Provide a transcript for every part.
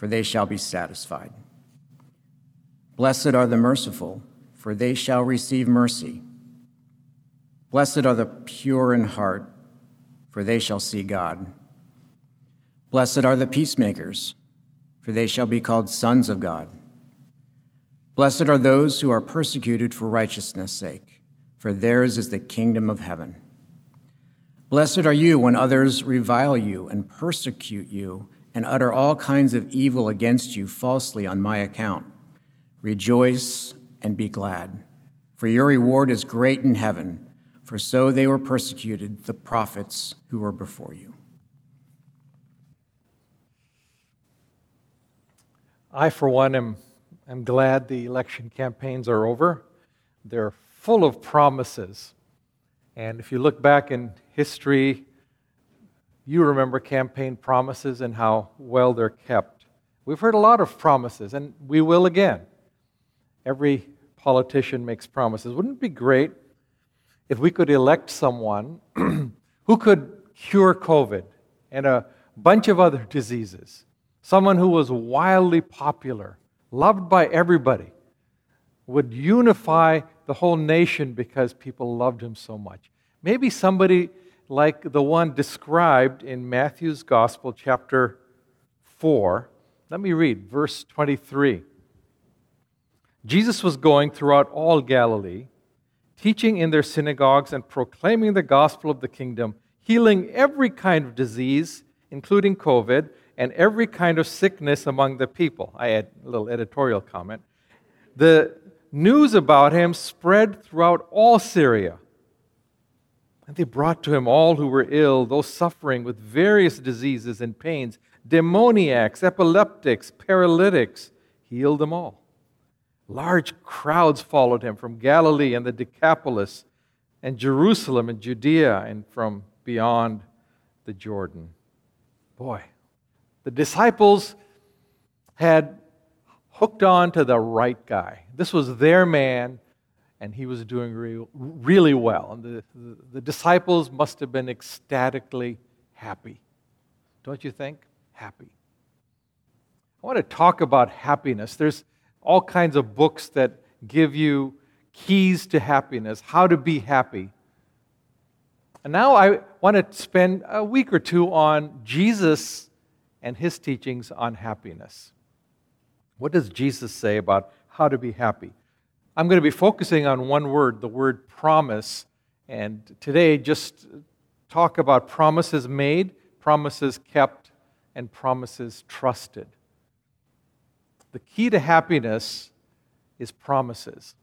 for they shall be satisfied. Blessed are the merciful, for they shall receive mercy. Blessed are the pure in heart, for they shall see God. Blessed are the peacemakers, for they shall be called sons of God. Blessed are those who are persecuted for righteousness' sake, for theirs is the kingdom of heaven. Blessed are you when others revile you and persecute you and utter all kinds of evil against you falsely on my account. Rejoice and be glad, for your reward is great in heaven, for so they were persecuted the prophets who were before you. I, for one, am, am glad the election campaigns are over. They're full of promises. And if you look back in history, you remember campaign promises and how well they're kept. We've heard a lot of promises, and we will again. Every politician makes promises. Wouldn't it be great if we could elect someone who could cure COVID and a bunch of other diseases? Someone who was wildly popular, loved by everybody, would unify the whole nation because people loved him so much. Maybe somebody like the one described in Matthew's Gospel, chapter 4. Let me read verse 23. Jesus was going throughout all Galilee, teaching in their synagogues and proclaiming the gospel of the kingdom, healing every kind of disease, including COVID, and every kind of sickness among the people. I add a little editorial comment. The news about him spread throughout all Syria. And they brought to him all who were ill, those suffering with various diseases and pains, demoniacs, epileptics, paralytics. He healed them all. Large crowds followed him from Galilee and the Decapolis, and Jerusalem and Judea, and from beyond the Jordan. Boy, the disciples had hooked on to the right guy. This was their man, and he was doing re- really well. And the, the, the disciples must have been ecstatically happy. Don't you think? Happy. I want to talk about happiness. There's all kinds of books that give you keys to happiness, how to be happy. And now I want to spend a week or two on Jesus and his teachings on happiness. What does Jesus say about how to be happy? I'm going to be focusing on one word, the word promise. And today, just talk about promises made, promises kept, and promises trusted. The key to happiness is promises.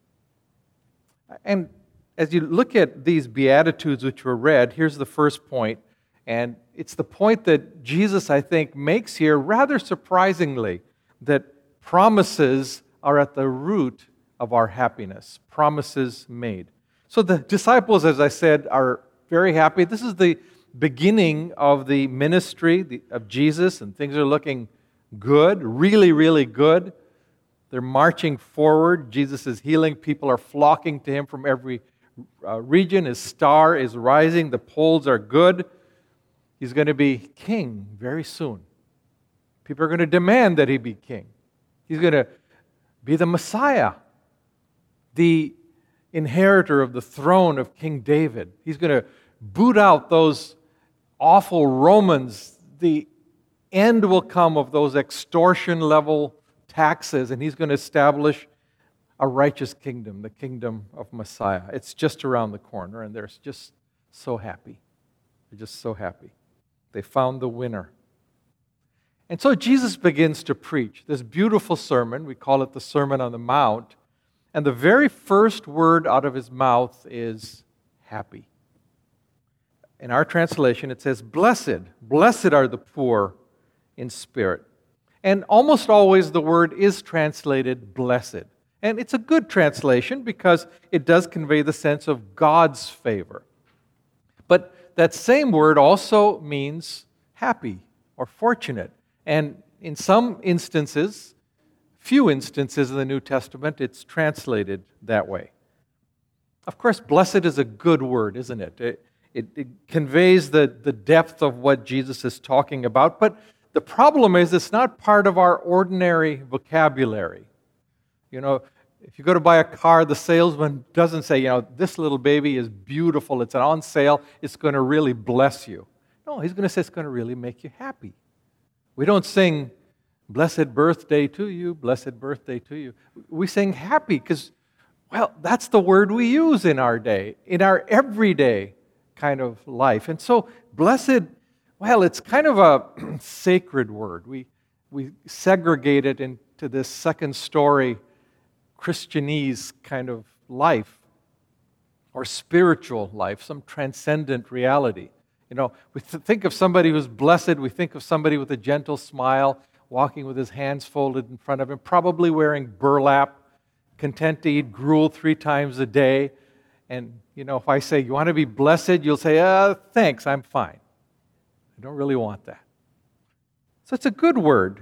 And as you look at these Beatitudes which were read, here's the first point and it's the point that Jesus, I think, makes here rather surprisingly that promises are at the root of our happiness, promises made. So the disciples, as I said, are very happy. This is the beginning of the ministry of Jesus, and things are looking good, really, really good. They're marching forward. Jesus is healing. People are flocking to him from every uh, region. His star is rising. The polls are good. He's going to be king very soon. People are going to demand that he be king. He's going to be the Messiah, the inheritor of the throne of King David. He's going to boot out those awful Romans. The end will come of those extortion level taxes, and he's going to establish a righteous kingdom, the kingdom of Messiah. It's just around the corner, and they're just so happy. They're just so happy. They found the winner. And so Jesus begins to preach this beautiful sermon. We call it the Sermon on the Mount. And the very first word out of his mouth is happy. In our translation, it says, Blessed, blessed are the poor in spirit. And almost always the word is translated blessed. And it's a good translation because it does convey the sense of God's favor. But that same word also means happy or fortunate. And in some instances, few instances in the New Testament, it's translated that way. Of course, blessed is a good word, isn't it? It, it, it conveys the, the depth of what Jesus is talking about, but the problem is it's not part of our ordinary vocabulary. You know, if you go to buy a car, the salesman doesn't say, you know, this little baby is beautiful, it's on sale, it's going to really bless you. No, he's going to say it's going to really make you happy. We don't sing, blessed birthday to you, blessed birthday to you. We sing happy because, well, that's the word we use in our day, in our everyday kind of life. And so, blessed, well, it's kind of a sacred word. We, we segregate it into this second story Christianese kind of life or spiritual life, some transcendent reality. You know, we th- think of somebody who's blessed, we think of somebody with a gentle smile, walking with his hands folded in front of him, probably wearing burlap, content to eat gruel three times a day. And, you know, if I say, You want to be blessed? You'll say, uh, Thanks, I'm fine. I don't really want that. So it's a good word.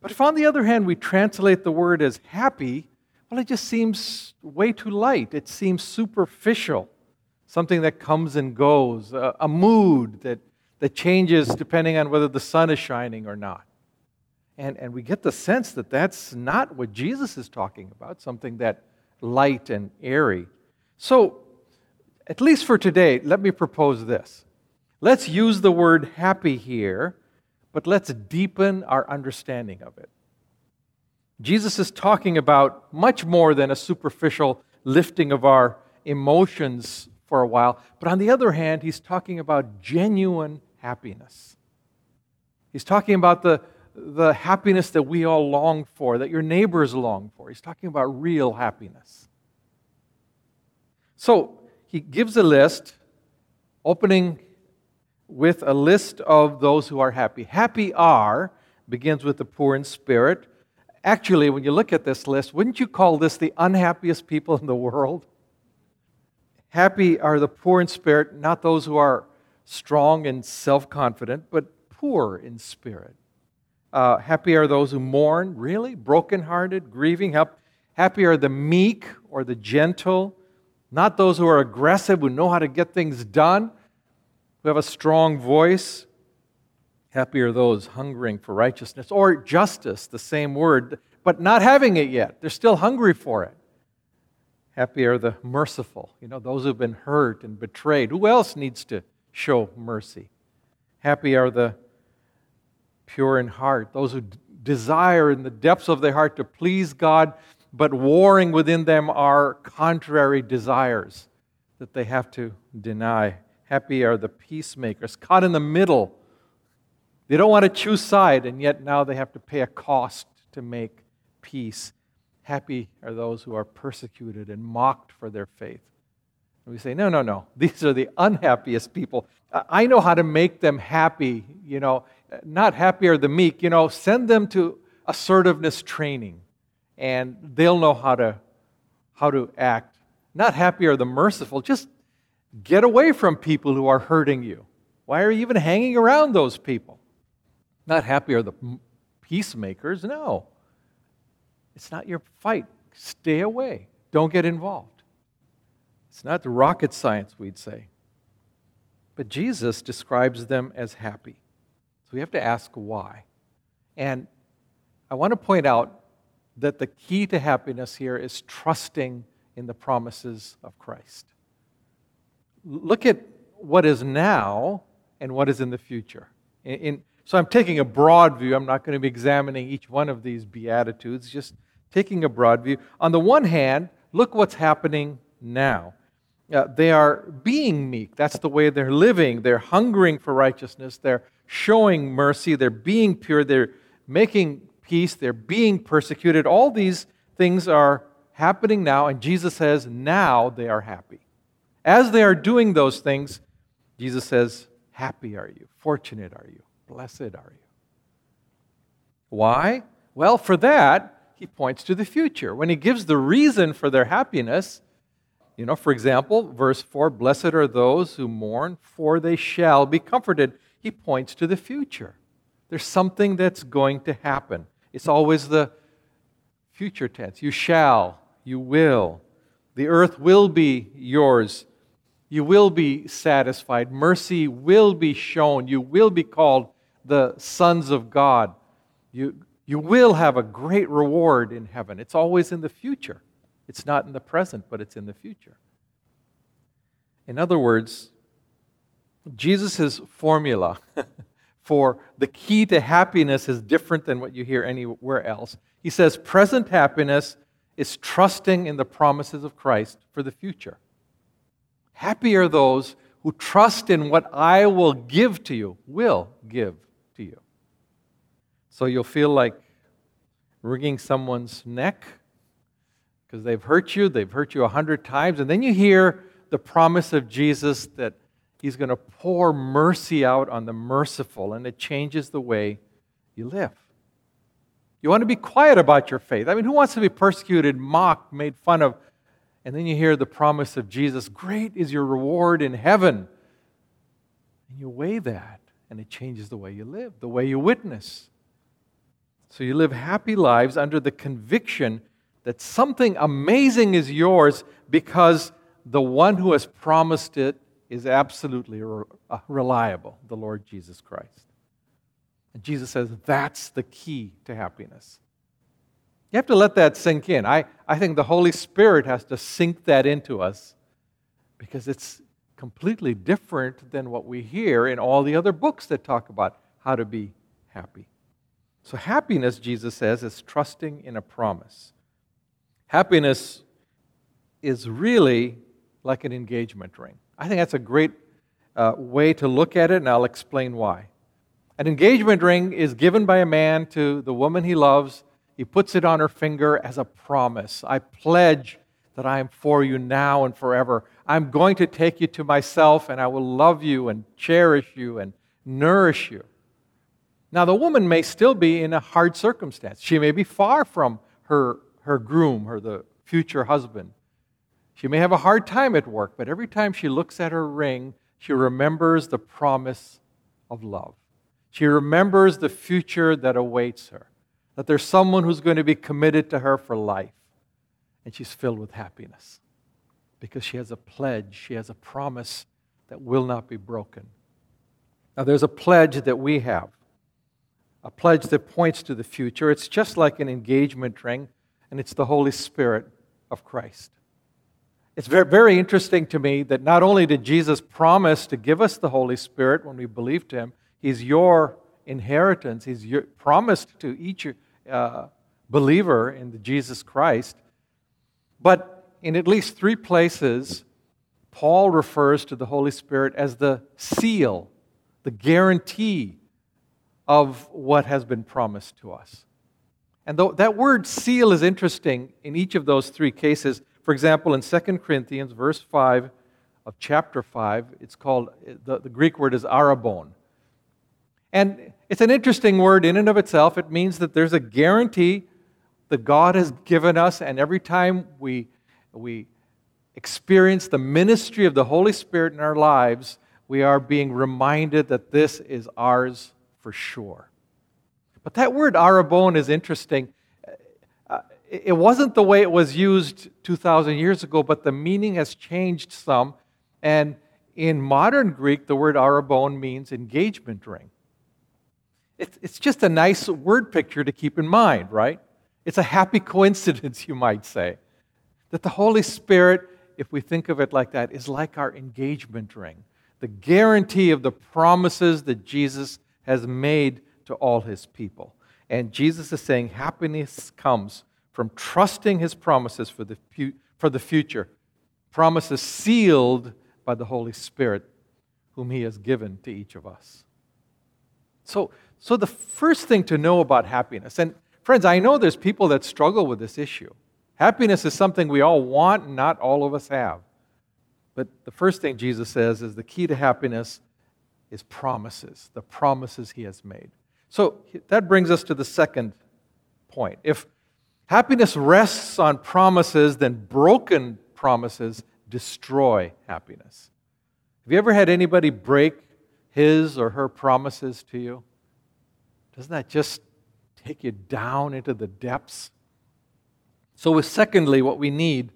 But if, on the other hand, we translate the word as happy, well, it just seems way too light. It seems superficial, something that comes and goes, a, a mood that, that changes depending on whether the sun is shining or not. And, and we get the sense that that's not what Jesus is talking about, something that light and airy. So, at least for today, let me propose this. Let's use the word happy here, but let's deepen our understanding of it. Jesus is talking about much more than a superficial lifting of our emotions for a while. But on the other hand, he's talking about genuine happiness. He's talking about the, the happiness that we all long for, that your neighbors long for. He's talking about real happiness. So he gives a list, opening with a list of those who are happy. Happy are begins with the poor in spirit. Actually, when you look at this list, wouldn't you call this the unhappiest people in the world? Happy are the poor in spirit, not those who are strong and self confident, but poor in spirit. Uh, happy are those who mourn, really? Brokenhearted, grieving. Happy are the meek or the gentle, not those who are aggressive, who know how to get things done, who have a strong voice. Happy are those hungering for righteousness or justice, the same word, but not having it yet. They're still hungry for it. Happy are the merciful, you know, those who've been hurt and betrayed. Who else needs to show mercy? Happy are the pure in heart, those who desire in the depths of their heart to please God, but warring within them are contrary desires that they have to deny. Happy are the peacemakers, caught in the middle they don't want to choose side, and yet now they have to pay a cost to make peace. Happy are those who are persecuted and mocked for their faith. And we say, no, no, no. These are the unhappiest people. I know how to make them happy. You know, not happy are the meek. You know, send them to assertiveness training, and they'll know how to how to act. Not happy are the merciful. Just get away from people who are hurting you. Why are you even hanging around those people? Not happy are the peacemakers. No. It's not your fight. Stay away. Don't get involved. It's not rocket science, we'd say. But Jesus describes them as happy. We have to ask why. And I want to point out that the key to happiness here is trusting in the promises of Christ. Look at what is now and what is in the future. In, in, so I'm taking a broad view. I'm not going to be examining each one of these Beatitudes, just taking a broad view. On the one hand, look what's happening now. Uh, they are being meek. That's the way they're living. They're hungering for righteousness. They're showing mercy. They're being pure. They're making peace. They're being persecuted. All these things are happening now, and Jesus says, now they are happy. As they are doing those things, Jesus says, Happy are you, fortunate are you. Blessed are you. Why? Well, for that, he points to the future. When he gives the reason for their happiness, you know, for example, verse 4 Blessed are those who mourn, for they shall be comforted. He points to the future. There's something that's going to happen. It's always the future tense. You shall, you will. The earth will be yours. You will be satisfied. Mercy will be shown. You will be called the sons of God. You, you will have a great reward in heaven. It's always in the future. It's not in the present, but it's in the future. In other words, Jesus' formula for the key to happiness is different than what you hear anywhere else. He says present happiness is trusting in the promises of Christ for the future. Happy are those who trust in what I will give to you, will give to you. So you'll feel like wringing someone's neck because they've hurt you, they've hurt you a hundred times, and then you hear the promise of Jesus that He's going to pour mercy out on the merciful, and it changes the way you live. You want to be quiet about your faith. I mean, who wants to be persecuted, mocked, made fun of? And then you hear the promise of Jesus Great is your reward in heaven. And you weigh that, and it changes the way you live, the way you witness. So you live happy lives under the conviction that something amazing is yours because the one who has promised it is absolutely uh, reliable, the Lord Jesus Christ. And Jesus says that's the key to happiness. You have to let that sink in. I, I think the Holy Spirit has to sink that into us because it's completely different than what we hear in all the other books that talk about how to be happy. So, happiness, Jesus says, is trusting in a promise. Happiness is really like an engagement ring. I think that's a great uh, way to look at it, and I'll explain why. An engagement ring is given by a man to the woman he loves. He puts it on her finger as a promise. I pledge that I am for you now and forever. I'm going to take you to myself, and I will love you and cherish you and nourish you. Now, the woman may still be in a hard circumstance. She may be far from her, her groom, her the future husband. She may have a hard time at work, but every time she looks at her ring, she remembers the promise of love. She remembers the future that awaits her, that there's someone who's going to be committed to her for life. And she's filled with happiness because she has a pledge, she has a promise that will not be broken. Now, there's a pledge that we have, a pledge that points to the future. It's just like an engagement ring, and it's the Holy Spirit of Christ. It's very, very interesting to me that not only did Jesus promise to give us the Holy Spirit when we believed Him, He's your inheritance, He's your, promised to each uh, believer in Jesus Christ. But in at least three places, Paul refers to the Holy Spirit as the seal, the guarantee of what has been promised to us. And though that word seal is interesting in each of those three cases, for example, in 2 Corinthians, verse 5 of chapter 5, it's called, the, the Greek word is arrabon. And it's an interesting word in and of itself. It means that there's a guarantee that God has given us, and every time we, we experience the ministry of the Holy Spirit in our lives, we are being reminded that this is ours for sure. But that word arrabon is interesting it wasn't the way it was used 2,000 years ago, but the meaning has changed some. And in modern Greek, the word arrabon means engagement ring. It's just a nice word picture to keep in mind, right? It's a happy coincidence, you might say, that the Holy Spirit, if we think of it like that, is like our engagement ring, the guarantee of the promises that Jesus has made to all his people. And Jesus is saying happiness comes from trusting his promises for the, for the future, promises sealed by the Holy Spirit, whom he has given to each of us. So, so the first thing to know about happiness, and friends, I know there's people that struggle with this issue. Happiness is something we all want, and not all of us have. But the first thing Jesus says is the key to happiness is promises, the promises he has made. So that brings us to the second point. If happiness rests on promises, then broken promises destroy happiness. Have you ever had anybody break his or her promises to you? Doesn't that just take you down into the depths? So, secondly, what we need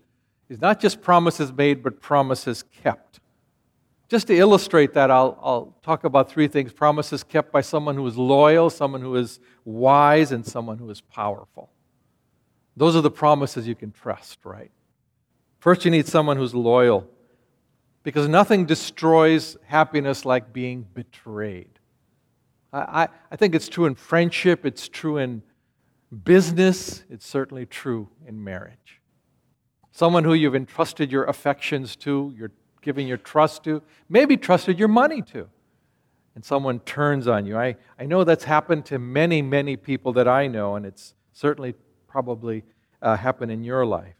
is not just promises made, but promises kept. Just to illustrate that, I'll, I'll talk about three things promises kept by someone who is loyal, someone who is wise, and someone who is powerful. Those are the promises you can trust, right? First, you need someone who's loyal, because nothing destroys happiness like being betrayed. I, I, I think it's true in friendship, it's true in business, it's certainly true in marriage. Someone who you've entrusted your affections to, you're giving your trust to, maybe trusted your money to, and someone turns on you. I, I know that's happened to many, many people that I know, and it's certainly probably uh, happened in your life.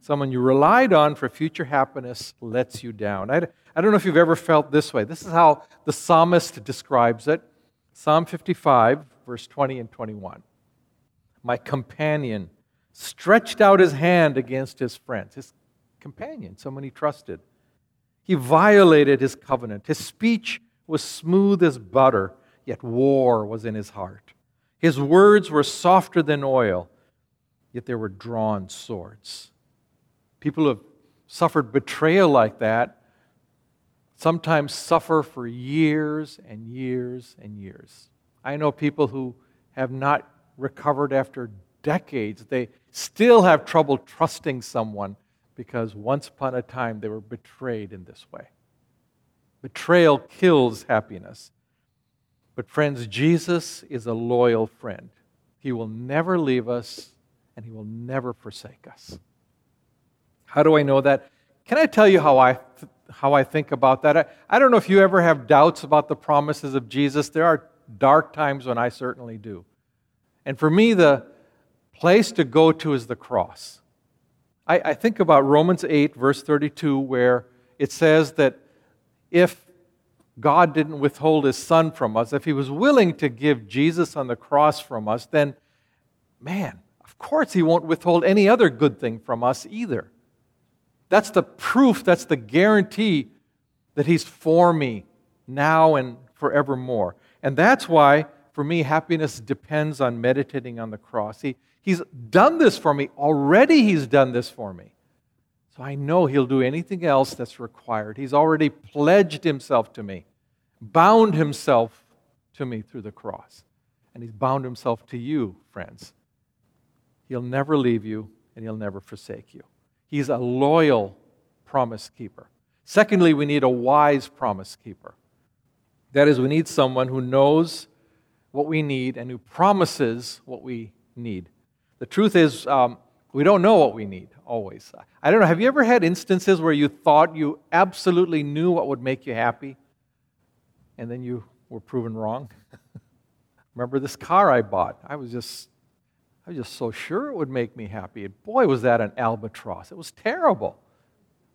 Someone you relied on for future happiness lets you down. I, I don't know if you've ever felt this way. This is how the psalmist describes it Psalm 55, verse 20 and 21. My companion stretched out his hand against his friends, his companion, someone he trusted. He violated his covenant. His speech was smooth as butter, yet war was in his heart. His words were softer than oil, yet there were drawn swords. People who have suffered betrayal like that sometimes suffer for years and years and years. I know people who have not recovered after decades. They still have trouble trusting someone because once upon a time they were betrayed in this way. Betrayal kills happiness. But, friends, Jesus is a loyal friend. He will never leave us and he will never forsake us. How do I know that? Can I tell you how I, how I think about that? I, I don't know if you ever have doubts about the promises of Jesus. There are dark times when I certainly do. And for me, the place to go to is the cross. I, I think about Romans 8, verse 32, where it says that if God didn't withhold his son from us, if he was willing to give Jesus on the cross from us, then, man, of course he won't withhold any other good thing from us either. That's the proof, that's the guarantee that he's for me now and forevermore. And that's why, for me, happiness depends on meditating on the cross. He, He's done this for me. Already, He's done this for me. So I know He'll do anything else that's required. He's already pledged Himself to me, bound Himself to me through the cross. And He's bound Himself to you, friends. He'll never leave you, and He'll never forsake you. He's a loyal promise keeper. Secondly, we need a wise promise keeper. That is, we need someone who knows what we need and who promises what we need. The truth is, um, we don't know what we need always. I don't know, have you ever had instances where you thought you absolutely knew what would make you happy and then you were proven wrong? Remember this car I bought? I was just I was just so sure it would make me happy. And boy, was that an albatross. It was terrible.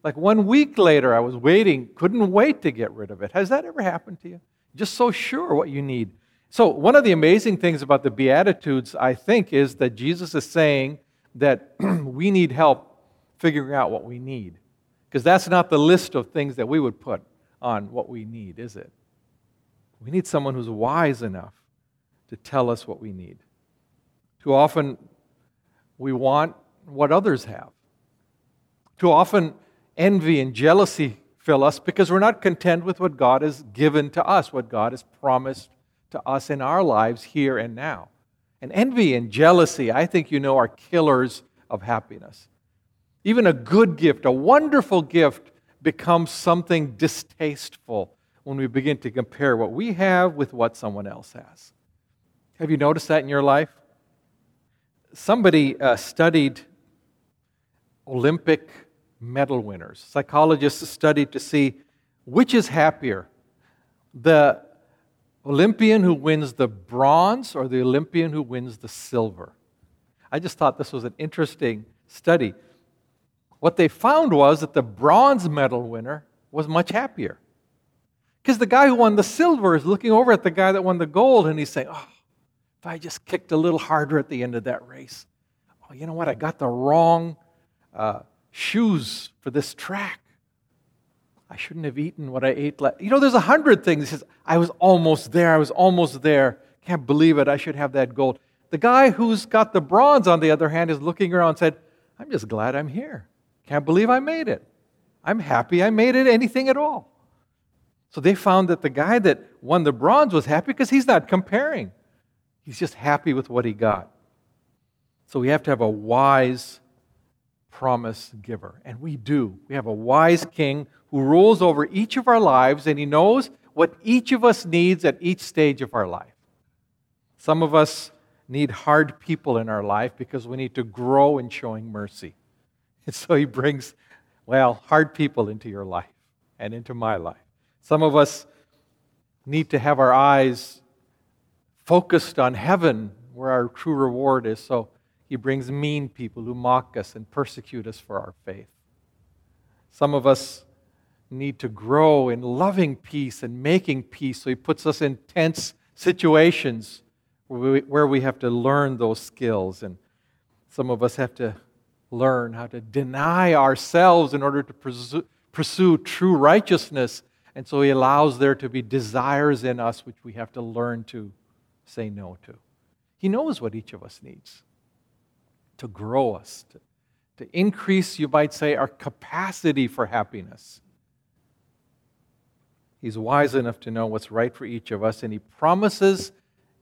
Like one week later, I was waiting, couldn't wait to get rid of it. Has that ever happened to you? Just so sure what you need. So, one of the amazing things about the Beatitudes, I think, is that Jesus is saying that we need help figuring out what we need. Because that's not the list of things that we would put on what we need, is it? We need someone who's wise enough to tell us what we need. Too often, we want what others have. Too often, envy and jealousy fill us because we're not content with what God has given to us, what God has promised to us in our lives here and now. And envy and jealousy, I think you know, are killers of happiness. Even a good gift, a wonderful gift, becomes something distasteful when we begin to compare what we have with what someone else has. Have you noticed that in your life? Somebody uh, studied Olympic medal winners. Psychologists studied to see which is happier, the Olympian who wins the bronze or the Olympian who wins the silver? I just thought this was an interesting study. What they found was that the bronze medal winner was much happier. Because the guy who won the silver is looking over at the guy that won the gold and he's saying, Oh, If I just kicked a little harder at the end of that race. Oh, you know what? I got the wrong uh, shoes for this track. I shouldn't have eaten what I ate. last. you know, there's a hundred things. He says, I was almost there. I was almost there. Can't believe it. I should have that gold. The guy who's got the bronze, on the other hand, is looking around and said, I'm just glad I'm here. Can't believe I made it. I'm happy I made it anything at all. So they found that the guy that won the bronze was happy because he's not comparing. He's just happy with what he got. So we have to have a wise promise giver. And we do. We have a wise king who rules over each of our lives and he knows what each of us needs at each stage of our life. Some of us need hard people in our life because we need to grow in showing mercy. And so he brings, well, hard people into your life and into my life. Some of us need to have our eyes focused on heaven where our true reward is. So he brings mean people who mock us and persecute us for our faith. Some of us need to grow in loving peace and making peace. So he puts us in tense situations where we, where we have to learn those skills. And some of us have to learn how to deny ourselves in order to pursue, pursue true righteousness. And so he allows there to be desires in us which we have to learn to say no to. He knows what each of us needs to grow us, to, to increase, you might say, our capacity for happiness. He's wise enough to know what's right for each of us, and he promises,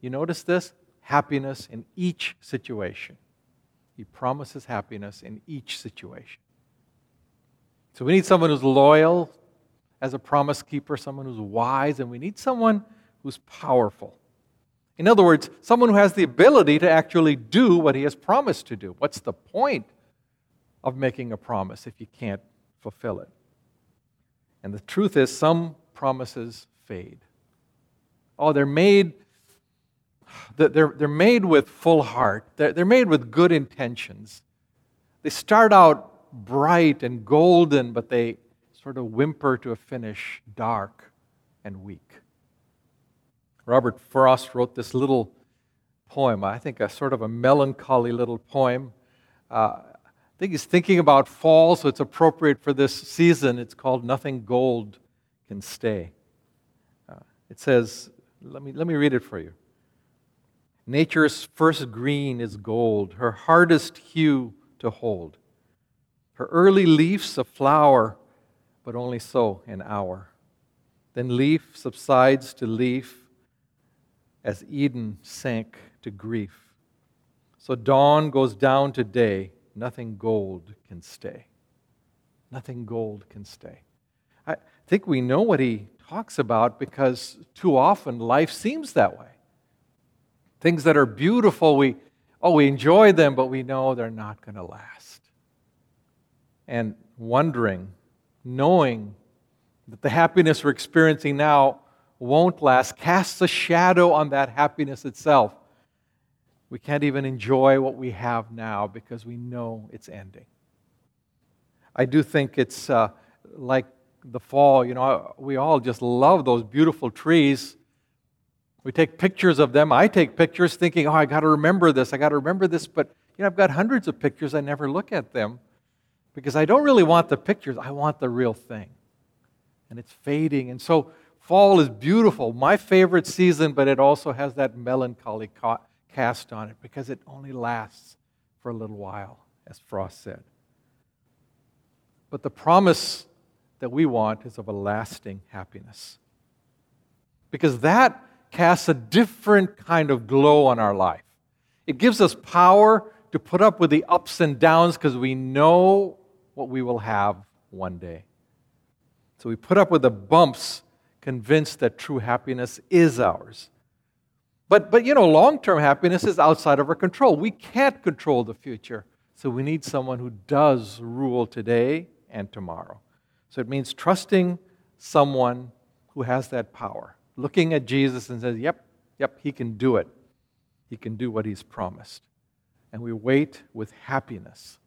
you notice this, happiness in each situation. He promises happiness in each situation. So we need someone who's loyal as a promise keeper, someone who's wise, and we need someone who's powerful. In other words, someone who has the ability to actually do what he has promised to do. What's the point of making a promise if you can't fulfill it? And the truth is, some promises fade. Oh, they're made they're, they're made with full heart, they're, they're made with good intentions. They start out bright and golden, but they sort of whimper to a finish dark and weak. Robert Frost wrote this little poem, I think a sort of a melancholy little poem. Uh, I think he's thinking about fall, so it's appropriate for this season. It's called Nothing Gold Can Stay. Uh, it says, let me, let me read it for you. Nature's first green is gold, her hardest hue to hold. Her early leaf's a flower, but only so an hour. Then leaf subsides to leaf as Eden sank to grief. So dawn goes down to day, nothing gold can stay. Nothing gold can stay. I think we know what he talks about because too often life seems that way. Things that are beautiful, we, oh, we enjoy them, but we know they're not going to last. And wondering, knowing that the happiness we're experiencing now won't last casts a shadow on that happiness itself. We can't even enjoy what we have now because we know it's ending. I do think it's uh, like the fall. You know, we all just love those beautiful trees we take pictures of them. I take pictures thinking, oh, I got to remember this. I got to remember this. But, you know, I've got hundreds of pictures. I never look at them because I don't really want the pictures. I want the real thing. And it's fading. And so fall is beautiful. My favorite season, but it also has that melancholy cast on it because it only lasts for a little while, as Frost said. But the promise that we want is of a lasting happiness. Because that casts a different kind of glow on our life. It gives us power to put up with the ups and downs because we know what we will have one day. So we put up with the bumps, convinced that true happiness is ours. But, but you know, long term happiness is outside of our control. We can't control the future. So we need someone who does rule today and tomorrow. So it means trusting someone who has that power looking at Jesus and says, Yep, yep, he can do it. He can do what he's promised. And we wait with happiness.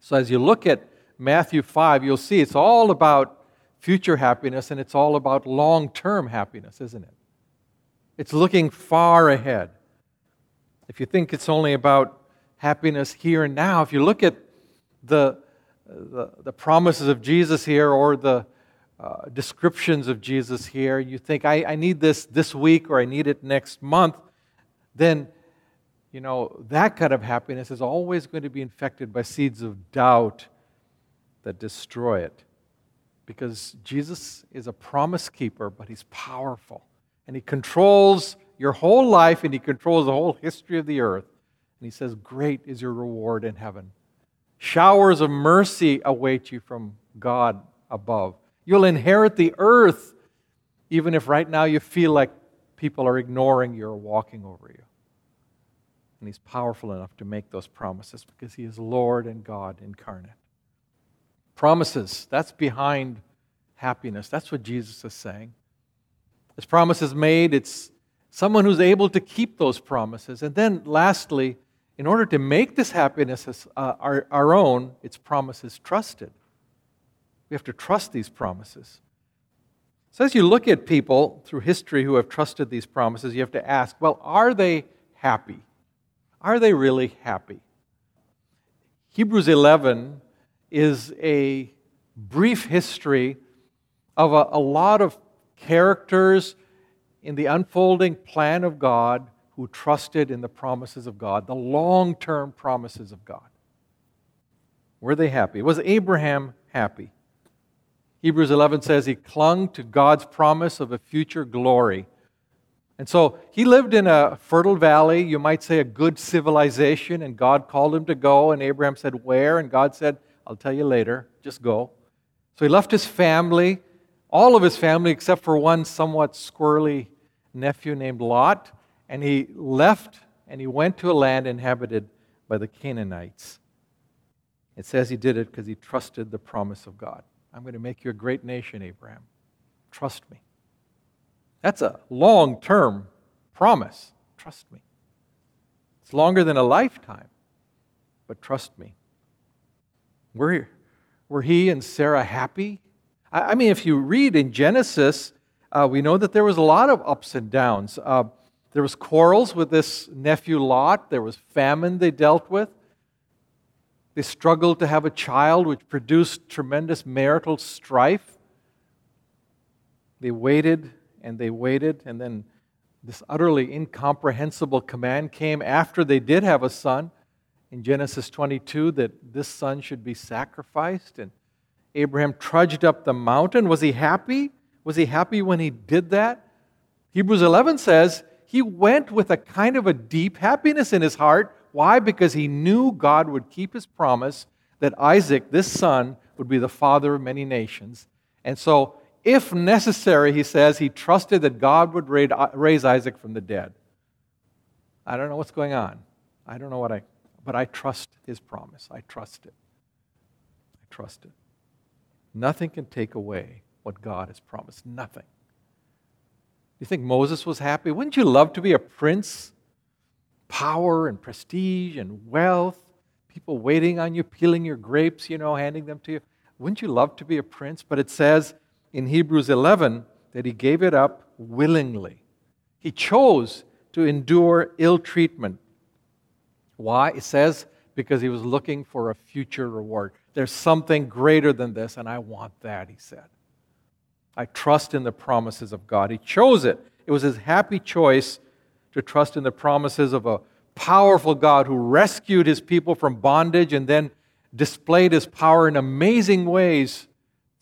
So as you look at Matthew 5, you'll see it's all about future happiness and it's all about long term happiness, isn't it? It's looking far ahead. If you think it's only about happiness here and now, if you look at the, the, the promises of Jesus here or the uh, descriptions of Jesus here, you think, I, I need this this week or I need it next month, then you know, that kind of happiness is always going to be infected by seeds of doubt that destroy it. Because Jesus is a promise keeper, but he's powerful. And he controls your whole life and he controls the whole history of the earth. And he says, Great is your reward in heaven. Showers of mercy await you from God above. You'll inherit the earth, even if right now you feel like people are ignoring you or walking over you. And He's powerful enough to make those promises because He is Lord and God incarnate. Promises, that's behind happiness. That's what Jesus is saying. His promises made, it's someone who's able to keep those promises. And then, lastly, in order to make this happiness uh, our, our own, its promises trusted. We have to trust these promises. So, as you look at people through history who have trusted these promises, you have to ask well, are they happy? Are they really happy? Hebrews 11 is a brief history of a, a lot of characters in the unfolding plan of God who trusted in the promises of God, the long term promises of God. Were they happy? Was Abraham happy? Hebrews 11 says he clung to God's promise of a future glory and so he lived in a fertile valley, you might say a good civilization, and God called him to go. And Abraham said, Where? And God said, I'll tell you later, just go. So he left his family, all of his family except for one somewhat squirrely nephew named Lot, and he left and he went to a land inhabited by the Canaanites. It says he did it because he trusted the promise of God. I'm going to make you a great nation, Abraham. Trust me. That's a long term promise. Trust me. It's longer than a lifetime, but trust me. Were, were he and Sarah happy? I, I mean, if you read in Genesis, uh, we know that there was a lot of ups and downs. Uh, there was quarrels with this nephew Lot. There was famine they dealt with. They struggled to have a child, which produced tremendous marital strife. They waited and they waited, and then this utterly incomprehensible command came after they did have a son in Genesis 22 that this son should be sacrificed. And Abraham trudged up the mountain. Was he happy? Was he happy when he did that? Hebrews 11 says he went with a kind of a deep happiness in his heart. Why? Because he knew God would keep his promise that Isaac, this son, would be the father of many nations. And so if necessary, he says, he trusted that God would raise Isaac from the dead. I don't know what's going on. I don't know what I, but I trust his promise. I trust it. I trust it. Nothing can take away what God has promised. Nothing. You think Moses was happy? Wouldn't you love to be a prince? Power and prestige and wealth, people waiting on you, peeling your grapes, you know, handing them to you. Wouldn't you love to be a prince? But it says in Hebrews 11 that he gave it up willingly. He chose to endure ill treatment. Why? It says because he was looking for a future reward. There's something greater than this, and I want that, he said. I trust in the promises of God. He chose it. It was his happy choice to trust in the promises of a powerful God who rescued his people from bondage and then displayed his power in amazing ways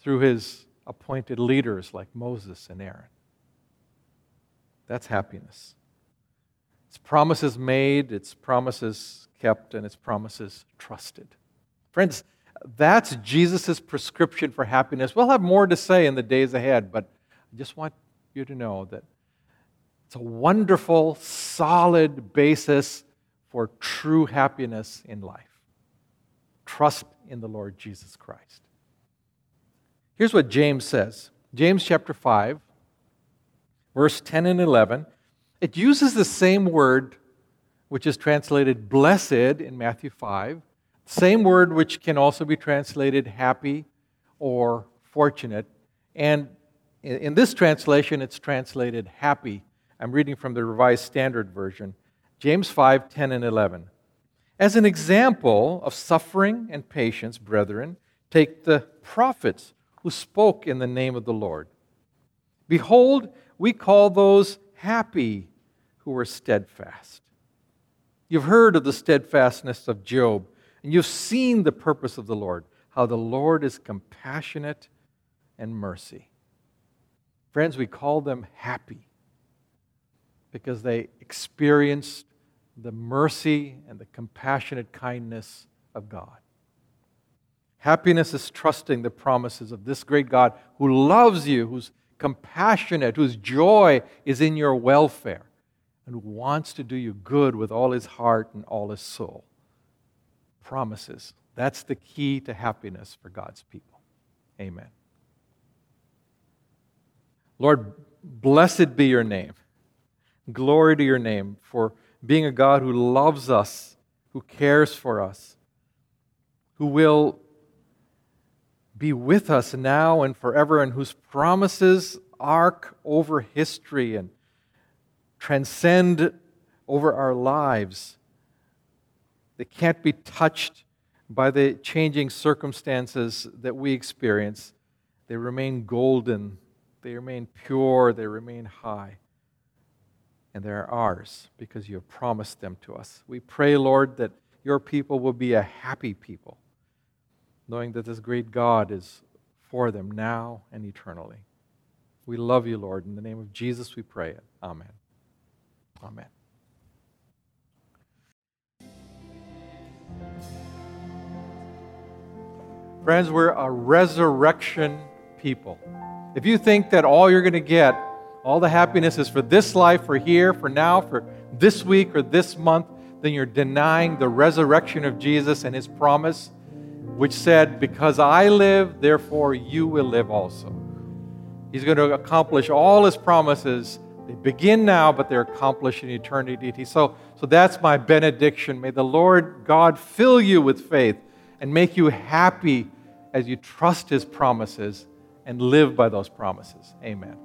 through his appointed leaders like Moses and Aaron. That's happiness. It's promises made, it's promises kept, and it's promises trusted. Friends, that's Jesus' prescription for happiness. We'll have more to say in the days ahead, but I just want you to know that it's a wonderful, solid basis for true happiness in life. Trust in the Lord Jesus Christ. Here's what James says James chapter 5, verse 10 and 11. It uses the same word which is translated blessed in Matthew 5, same word which can also be translated happy or fortunate. And in this translation, it's translated happy. I'm reading from the Revised Standard Version. James 5 10 and 11. As an example of suffering and patience, brethren, take the prophets who spoke in the name of the Lord. Behold, we call those happy who were steadfast. You've heard of the steadfastness of Job, and you've seen the purpose of the Lord, how the Lord is compassionate and mercy. Friends, we call them happy because they experienced the mercy and the compassionate kindness of God. Happiness is trusting the promises of this great God who loves you, who's compassionate, whose joy is in your welfare, and who wants to do you good with all his heart and all his soul. Promises. That's the key to happiness for God's people. Amen. Lord, blessed be your name. Glory to your name for being a God who loves us, who cares for us, who will be with us now and forever, and whose promises arc over history and transcend over our lives. They can't be touched by the changing circumstances that we experience. They remain golden, they remain pure, they remain high. And they're ours because you have promised them to us. We pray, Lord, that your people will be a happy people knowing that this great God is for them now and eternally. We love you, Lord. In the name of Jesus, we pray it. Amen. Amen. Friends, we're a resurrection people. If you think that all you're going to get, all the happiness is for this life, for here, for now, for this week or this month, then you're denying the resurrection of Jesus and his promise which said, Because I live, therefore you will live also. He's going to accomplish all his promises. They begin now, but they're accomplished in eternity. So, so that's my benediction. May the Lord God fill you with faith and make you happy as you trust his promises and live by those promises. Amen.